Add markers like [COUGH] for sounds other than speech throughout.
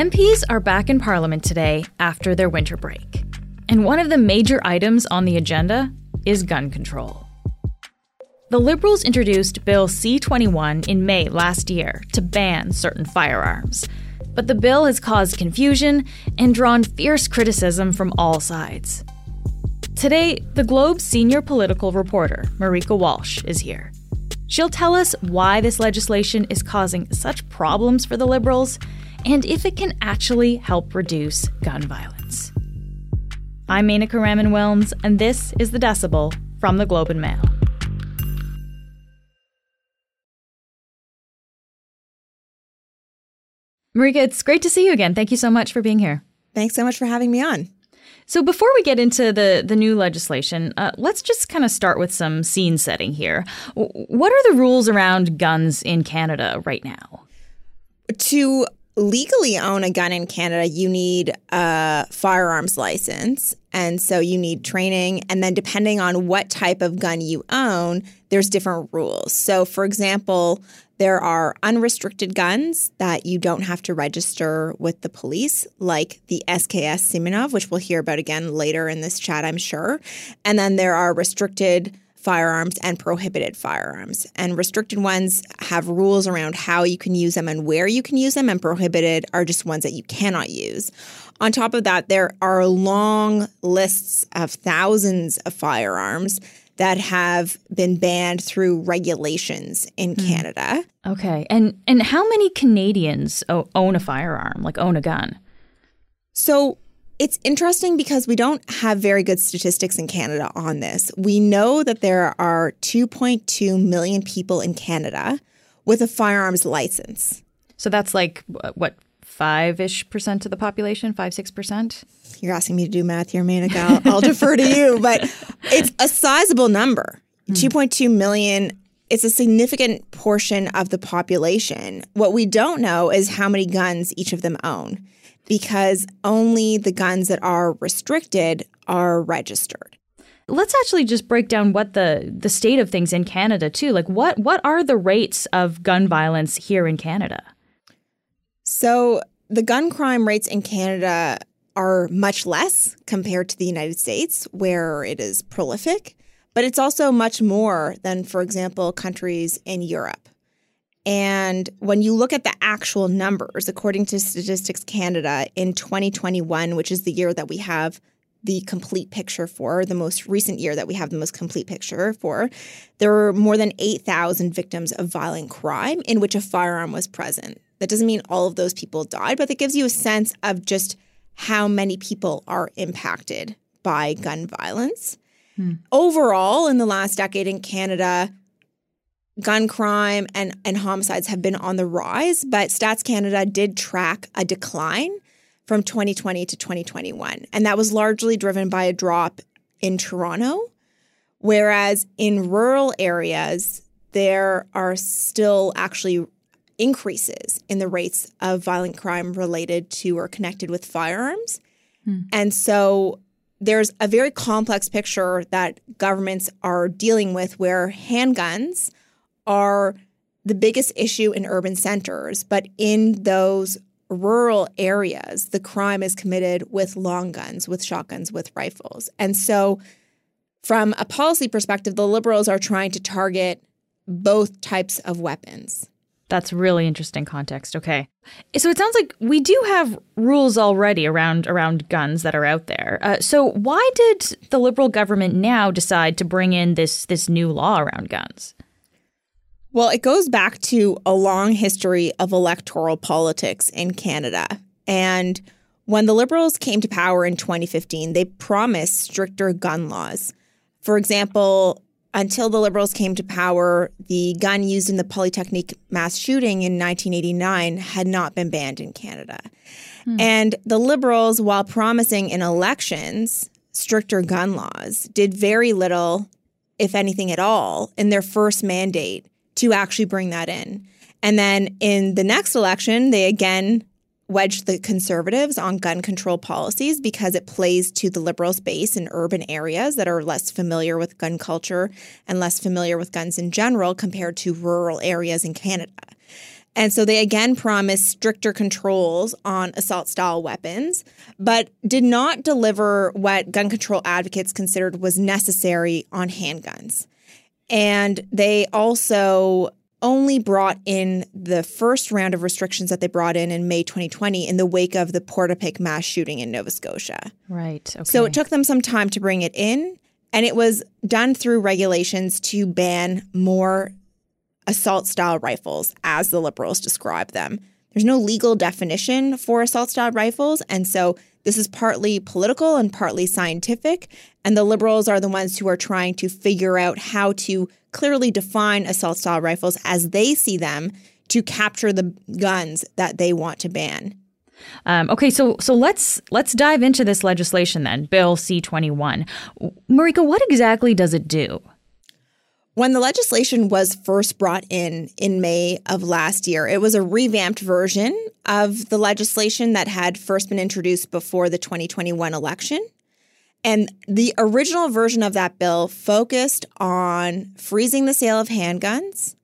MPs are back in Parliament today after their winter break. And one of the major items on the agenda is gun control. The Liberals introduced Bill C 21 in May last year to ban certain firearms. But the bill has caused confusion and drawn fierce criticism from all sides. Today, the Globe's senior political reporter, Marieke Walsh, is here. She'll tell us why this legislation is causing such problems for the Liberals and if it can actually help reduce gun violence. I'm Menaka Raman Wilms, and this is The Decibel from the Globe and Mail. Marieke, it's great to see you again. Thank you so much for being here. Thanks so much for having me on. So before we get into the the new legislation, uh, let's just kind of start with some scene setting here. What are the rules around guns in Canada right now? To legally own a gun in Canada, you need a firearms license. And so you need training. And then, depending on what type of gun you own, there's different rules. So, for example, there are unrestricted guns that you don't have to register with the police, like the SKS Simonov, which we'll hear about again later in this chat, I'm sure. And then there are restricted firearms and prohibited firearms. And restricted ones have rules around how you can use them and where you can use them, and prohibited are just ones that you cannot use. On top of that, there are long lists of thousands of firearms that have been banned through regulations in mm. Canada. Okay. And and how many Canadians own a firearm, like own a gun? So it's interesting because we don't have very good statistics in Canada on this. We know that there are 2.2 million people in Canada with a firearms license. So that's like what five ish percent of the population, five, six percent? You're asking me to do math here, Menaka. I'll, I'll defer to you, but [LAUGHS] it's a sizable number. Mm. 2.2 million. It's a significant portion of the population. What we don't know is how many guns each of them own because only the guns that are restricted are registered. Let's actually just break down what the the state of things in Canada too. Like what what are the rates of gun violence here in Canada? So the gun crime rates in Canada are much less compared to the United States, where it is prolific, but it's also much more than, for example, countries in Europe. And when you look at the actual numbers, according to Statistics Canada, in 2021, which is the year that we have the complete picture for, the most recent year that we have the most complete picture for, there were more than 8,000 victims of violent crime in which a firearm was present. That doesn't mean all of those people died, but it gives you a sense of just how many people are impacted by gun violence. Hmm. Overall, in the last decade in Canada, gun crime and, and homicides have been on the rise, but Stats Canada did track a decline from 2020 to 2021. And that was largely driven by a drop in Toronto. Whereas in rural areas, there are still actually increases in the rates of violent crime related to or connected with firearms. Hmm. And so there's a very complex picture that governments are dealing with where handguns are the biggest issue in urban centers, but in those rural areas, the crime is committed with long guns, with shotguns, with rifles. And so, from a policy perspective, the liberals are trying to target both types of weapons. That's really interesting context. Okay. So it sounds like we do have rules already around around guns that are out there. Uh, so why did the liberal government now decide to bring in this this new law around guns? Well, it goes back to a long history of electoral politics in Canada. And when the Liberals came to power in 2015, they promised stricter gun laws. For example, until the Liberals came to power, the gun used in the Polytechnique mass shooting in 1989 had not been banned in Canada. Hmm. And the Liberals, while promising in elections stricter gun laws, did very little, if anything at all, in their first mandate to actually bring that in. And then in the next election, they again wedged the conservatives on gun control policies because it plays to the liberals' base in urban areas that are less familiar with gun culture and less familiar with guns in general compared to rural areas in Canada. And so they again promised stricter controls on assault style weapons, but did not deliver what gun control advocates considered was necessary on handguns. And they also only brought in the first round of restrictions that they brought in in May 2020 in the wake of the Portapique mass shooting in Nova Scotia. Right. Okay. So it took them some time to bring it in, and it was done through regulations to ban more assault style rifles, as the liberals describe them. There's no legal definition for assault style rifles, and so this is partly political and partly scientific. And the liberals are the ones who are trying to figure out how to clearly define assault style rifles as they see them to capture the guns that they want to ban. Um, okay, so so let's let's dive into this legislation then, Bill C twenty one. Marieke, what exactly does it do? When the legislation was first brought in in May of last year, it was a revamped version of the legislation that had first been introduced before the 2021 election. And the original version of that bill focused on freezing the sale of handguns,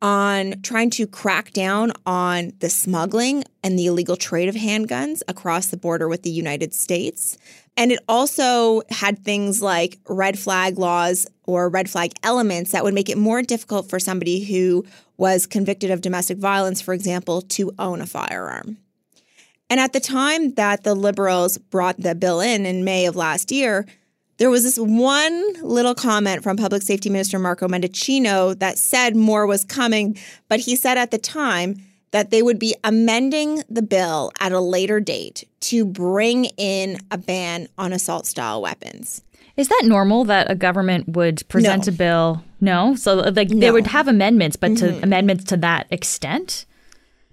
on trying to crack down on the smuggling and the illegal trade of handguns across the border with the United States. And it also had things like red flag laws or red flag elements that would make it more difficult for somebody who was convicted of domestic violence, for example, to own a firearm. And at the time that the Liberals brought the bill in in May of last year, there was this one little comment from Public Safety Minister Marco Mendicino that said more was coming, but he said at the time that they would be amending the bill at a later date to bring in a ban on assault style weapons. Is that normal that a government would present No. a bill? No. So uh, like they would have amendments, but to mm-hmm. amendments to that extent?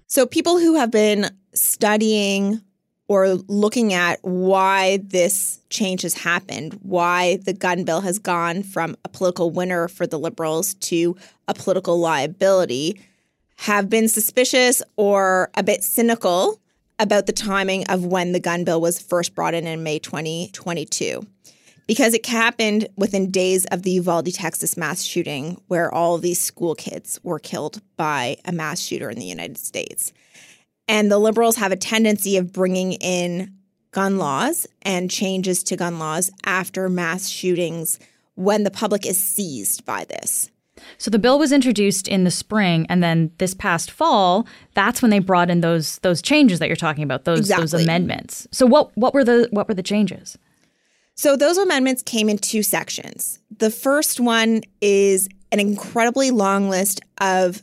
So, people who have been studying or looking at why this change has happened, why the gun bill has gone from a political winner for the liberals to a political liability, have been suspicious or a bit cynical about the timing of when the gun bill was first brought in in May 2022 because it happened within days of the Uvalde, Texas mass shooting, where all these school kids were killed by a mass shooter in the United States. And the liberals have a tendency of bringing in gun laws and changes to gun laws after mass shootings when the public is seized by this. So the bill was introduced in the spring, and then this past fall, that's when they brought in those those changes that you're talking about, those those amendments. So what what were the what were the changes? So those amendments came in two sections. The first one is an incredibly long list of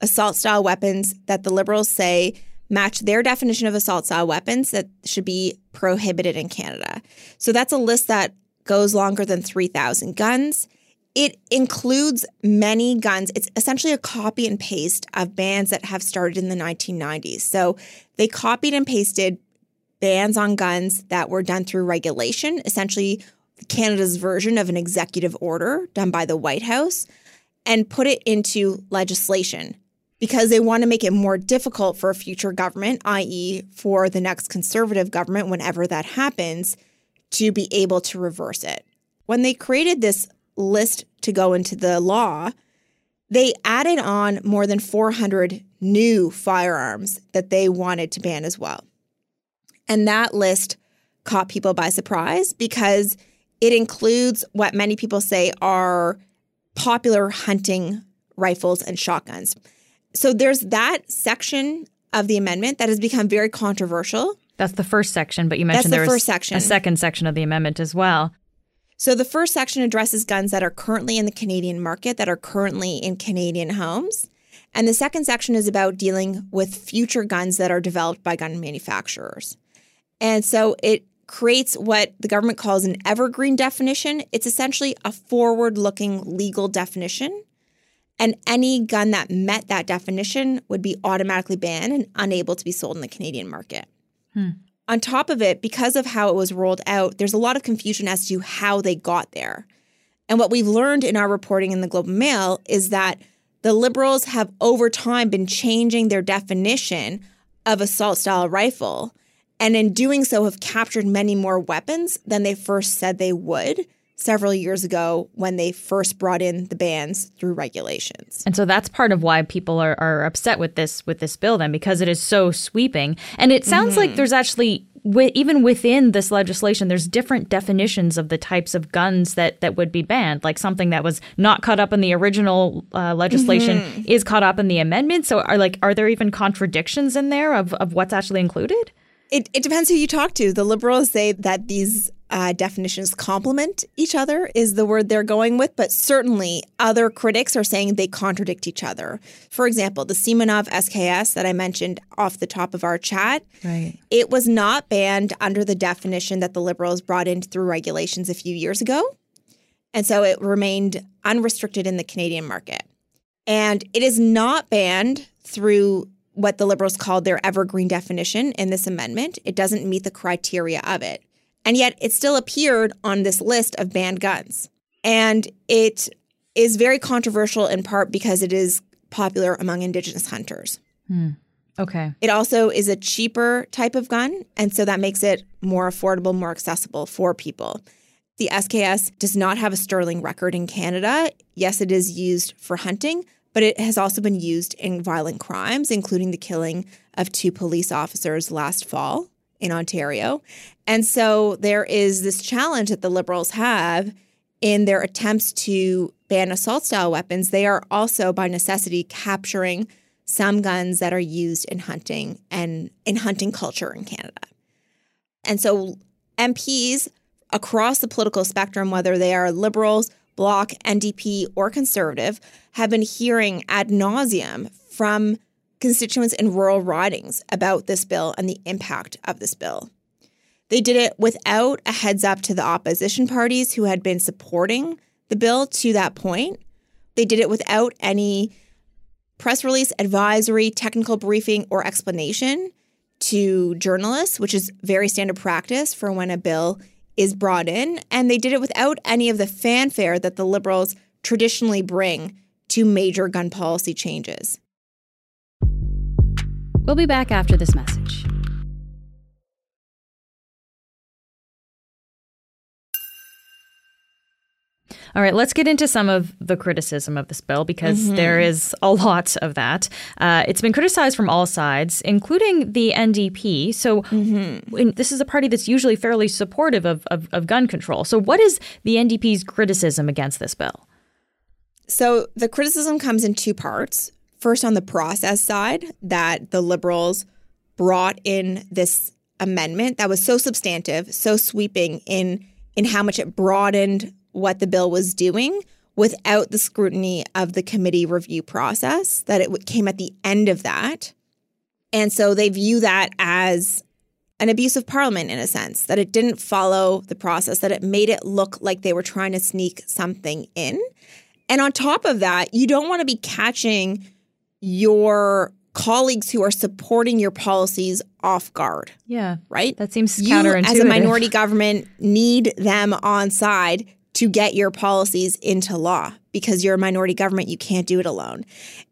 assault style weapons that the liberals say match their definition of assault style weapons that should be prohibited in Canada. So that's a list that goes longer than 3,000 guns. It includes many guns. It's essentially a copy and paste of bans that have started in the 1990s. So they copied and pasted bans on guns that were done through regulation, essentially Canada's version of an executive order done by the White House, and put it into legislation because they want to make it more difficult for a future government, i.e., for the next conservative government, whenever that happens, to be able to reverse it. When they created this list to go into the law, they added on more than 400 new firearms that they wanted to ban as well. And that list caught people by surprise because it includes what many people say are popular hunting rifles and shotguns. So there's that section of the amendment that has become very controversial. That's the first section, but you mentioned the there was first section. a second section of the amendment as well. So the first section addresses guns that are currently in the Canadian market, that are currently in Canadian homes. And the second section is about dealing with future guns that are developed by gun manufacturers. And so it creates what the government calls an evergreen definition. It's essentially a forward looking legal definition. And any gun that met that definition would be automatically banned and unable to be sold in the Canadian market. Hmm. On top of it, because of how it was rolled out, there's a lot of confusion as to how they got there. And what we've learned in our reporting in the Globe and Mail is that the Liberals have over time been changing their definition of assault style rifle. And in doing so, have captured many more weapons than they first said they would several years ago when they first brought in the bans through regulations. And so that's part of why people are, are upset with this with this bill then because it is so sweeping. And it sounds mm-hmm. like there's actually even within this legislation, there's different definitions of the types of guns that, that would be banned. Like something that was not caught up in the original uh, legislation mm-hmm. is caught up in the amendment. So are like are there even contradictions in there of, of what's actually included? It, it depends who you talk to. The liberals say that these uh, definitions complement each other, is the word they're going with, but certainly other critics are saying they contradict each other. For example, the Simonov SKS that I mentioned off the top of our chat, right. it was not banned under the definition that the liberals brought in through regulations a few years ago. And so it remained unrestricted in the Canadian market. And it is not banned through what the liberals called their evergreen definition in this amendment. It doesn't meet the criteria of it. And yet it still appeared on this list of banned guns. And it is very controversial in part because it is popular among Indigenous hunters. Hmm. Okay. It also is a cheaper type of gun. And so that makes it more affordable, more accessible for people. The SKS does not have a sterling record in Canada. Yes, it is used for hunting, but it has also been used in violent crimes, including the killing of two police officers last fall in Ontario. And so there is this challenge that the Liberals have in their attempts to ban assault style weapons. They are also, by necessity, capturing some guns that are used in hunting and in hunting culture in Canada. And so MPs across the political spectrum, whether they are Liberals, Bloc, NDP, or Conservative, have been hearing ad nauseum from constituents in rural ridings about this bill and the impact of this bill. They did it without a heads up to the opposition parties who had been supporting the bill to that point. They did it without any press release, advisory, technical briefing, or explanation to journalists, which is very standard practice for when a bill is brought in. And they did it without any of the fanfare that the Liberals traditionally bring to major gun policy changes. We'll be back after this message. All right, let's get into some of the criticism of this bill because mm-hmm. there is a lot of that. Uh, it's been criticized from all sides, including the NDP. So, mm-hmm. this is a party that's usually fairly supportive of, of, of gun control. So, what is the NDP's criticism against this bill? So, the criticism comes in two parts first on the process side that the liberals brought in this amendment that was so substantive, so sweeping in in how much it broadened what the bill was doing without the scrutiny of the committee review process that it came at the end of that. And so they view that as an abuse of parliament in a sense that it didn't follow the process that it made it look like they were trying to sneak something in. And on top of that, you don't want to be catching your colleagues who are supporting your policies off guard. Yeah. Right? That seems counterintuitive. As a minority government, need them on side to get your policies into law because you're a minority government. You can't do it alone.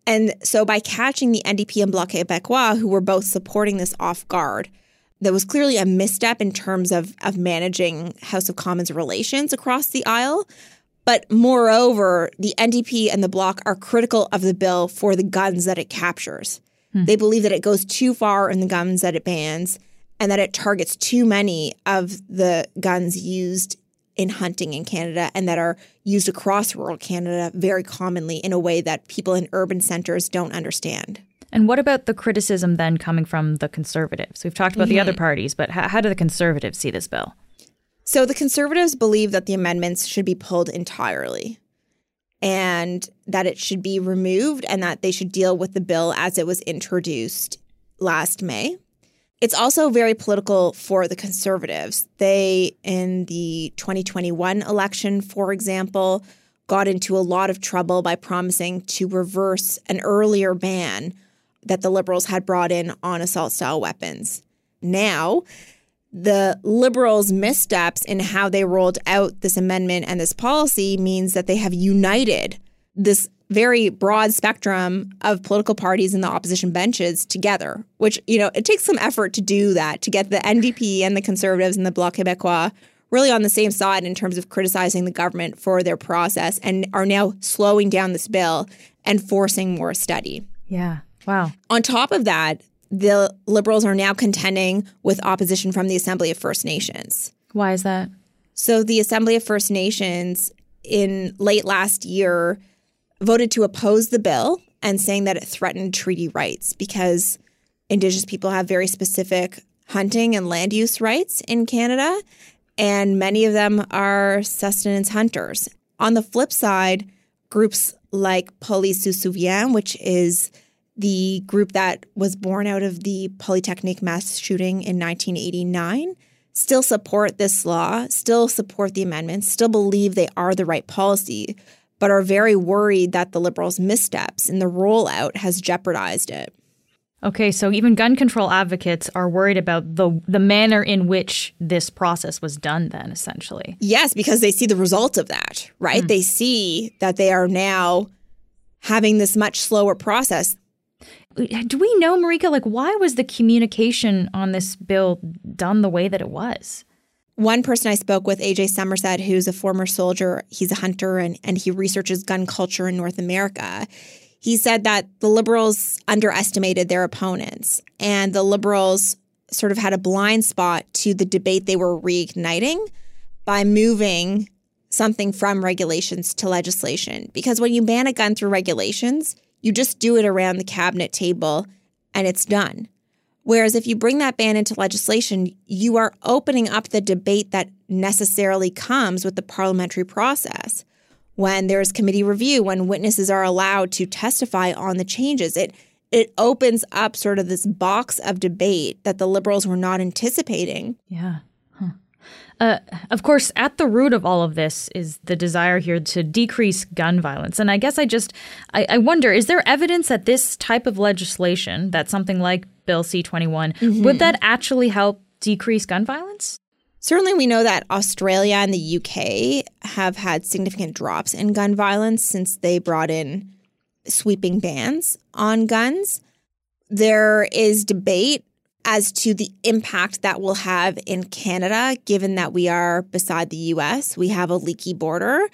And so by catching the NDP and Bloc Québécois, who were both supporting this off guard, there was clearly a misstep in terms of, of managing House of Commons relations across the aisle. But moreover, the NDP and the Bloc are critical of the bill for the guns that it captures. Hmm. They believe that it goes too far in the guns that it bans and that it targets too many of the guns used in hunting in Canada and that are used across rural Canada very commonly in a way that people in urban centers don't understand. And what about the criticism then coming from the conservatives? We've talked about mm-hmm. the other parties, but how, how do the conservatives see this bill? So the conservatives believe that the amendments should be pulled entirely and that it should be removed and that they should deal with the bill as it was introduced last May. It's also very political for the conservatives. They, in the 2021 election, for example, got into a lot of trouble by promising to reverse an earlier ban that the liberals had brought in on assault style weapons. Now, the liberals' missteps in how they rolled out this amendment and this policy means that they have united this very broad spectrum of political parties in the opposition benches together, which, you know, it takes some effort to do that, to get the NDP and the Conservatives and the Bloc Québécois really on the same side in terms of criticizing the government for their process and are now slowing down this bill and forcing more study. Yeah. Wow. On top of that, the Liberals are now contending with opposition from the Assembly of First Nations. Why is that? So, the Assembly of First Nations in late last year voted to oppose the bill and saying that it threatened treaty rights because Indigenous people have very specific hunting and land use rights in Canada, and many of them are sustenance hunters. On the flip side, groups like PolySeSouvient, which is the group that was born out of the Polytechnic mass shooting in 1989, still support this law, still support the amendments, still believe they are the right policy, but are very worried that the Liberals' missteps in the rollout has jeopardized it. Okay, so even gun control advocates are worried about the the manner in which this process was done then essentially. Yes, because they see the result of that, right? Mm. They see that they are now having this much slower process. Do we know Marieke like why was the communication on this bill done the way that it was? One person I spoke with, AJ Somerset, who's a former soldier, he's a hunter and, and he researches gun culture in North America. He said that the liberals underestimated their opponents and the liberals sort of had a blind spot to the debate they were reigniting by moving something from regulations to legislation. Because when you ban a gun through regulations, you just do it around the cabinet table and it's done. Whereas if you bring that ban into legislation, you are opening up the debate that necessarily comes with the parliamentary process when there's committee review, when witnesses are allowed to testify on the changes. It it opens up sort of this box of debate that the liberals were not anticipating. Yeah. Uh, of course, at the root of all of this is the desire here to decrease gun violence. And I guess I just I, I wonder: is there evidence that this type of legislation, that something like Bill C twenty one, mm-hmm. would that actually help decrease gun violence? Certainly, we know that Australia and the UK have had significant drops in gun violence since they brought in sweeping bans on guns. There is debate as to the impact that will have in Canada, given that we are beside the US. We have a leaky border,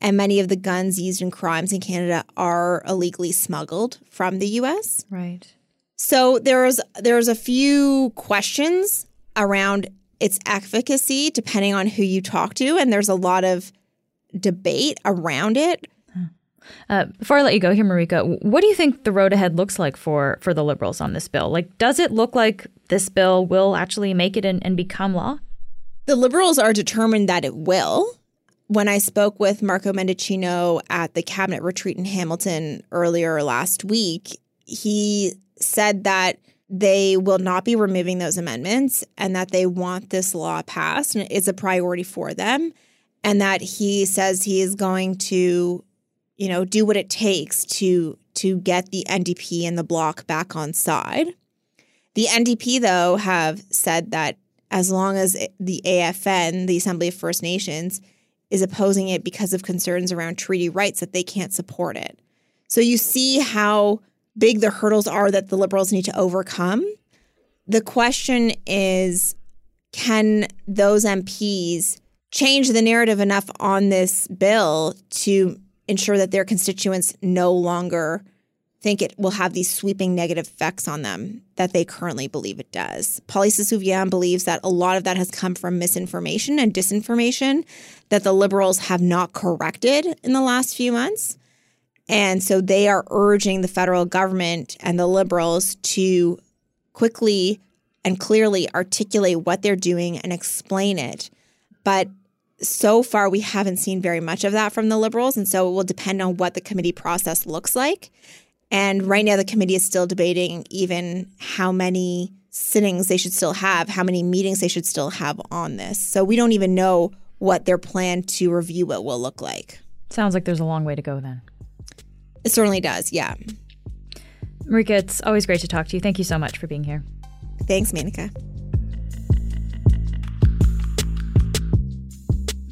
and many of the guns used in crimes in Canada are illegally smuggled from the US. Right. So there's there's a few questions around its efficacy depending on who you talk to, and there's a lot of debate around it. Uh, before I let you go here, Marieke, what do you think the road ahead looks like for for the Liberals on this bill? Like, does it look like this bill will actually make it and, and become law? The Liberals are determined that it will. When I spoke with Marco Mendicino at the cabinet retreat in Hamilton earlier last week, he said that they will not be removing those amendments and that they want this law passed and it is a priority for them and that he says he is going to you know do what it takes to to get the NDP and the bloc back on side. The NDP though have said that as long as the AFN, the Assembly of First Nations, is opposing it because of concerns around treaty rights that they can't support it. So you see how big the hurdles are that the liberals need to overcome. The question is can those MPs change the narrative enough on this bill to ensure that their constituents no longer think it will have these sweeping negative effects on them that they currently believe it does. PolySeSouvient believes that a lot of that has come from misinformation and disinformation that the liberals have not corrected in the last few months. And so they are urging the federal government and the liberals to quickly and clearly articulate what they're doing and explain it. But so far, we haven't seen very much of that from the liberals. And so it will depend on what the committee process looks like. And right now, the committee is still debating even how many sittings they should still have, how many meetings they should still have on this. So we don't even know what their plan to review it will look like. Sounds like there's a long way to go then. It certainly does, yeah. Marieke, it's always great to talk to you. Thank you so much for being here. Thanks, Menaka.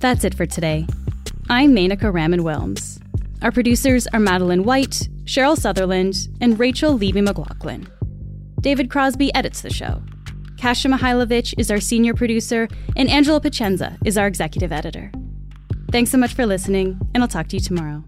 That's it for today. I'm Menaka Raman Wilms. Our producers are Madeline White, Cheryl Sutherland, and Rachel Levy McLaughlin. David Crosby edits the show. Kasia Mihailovic is our senior producer, and Angela Pacienza is our executive editor. Thanks so much for listening, and I'll talk to you tomorrow.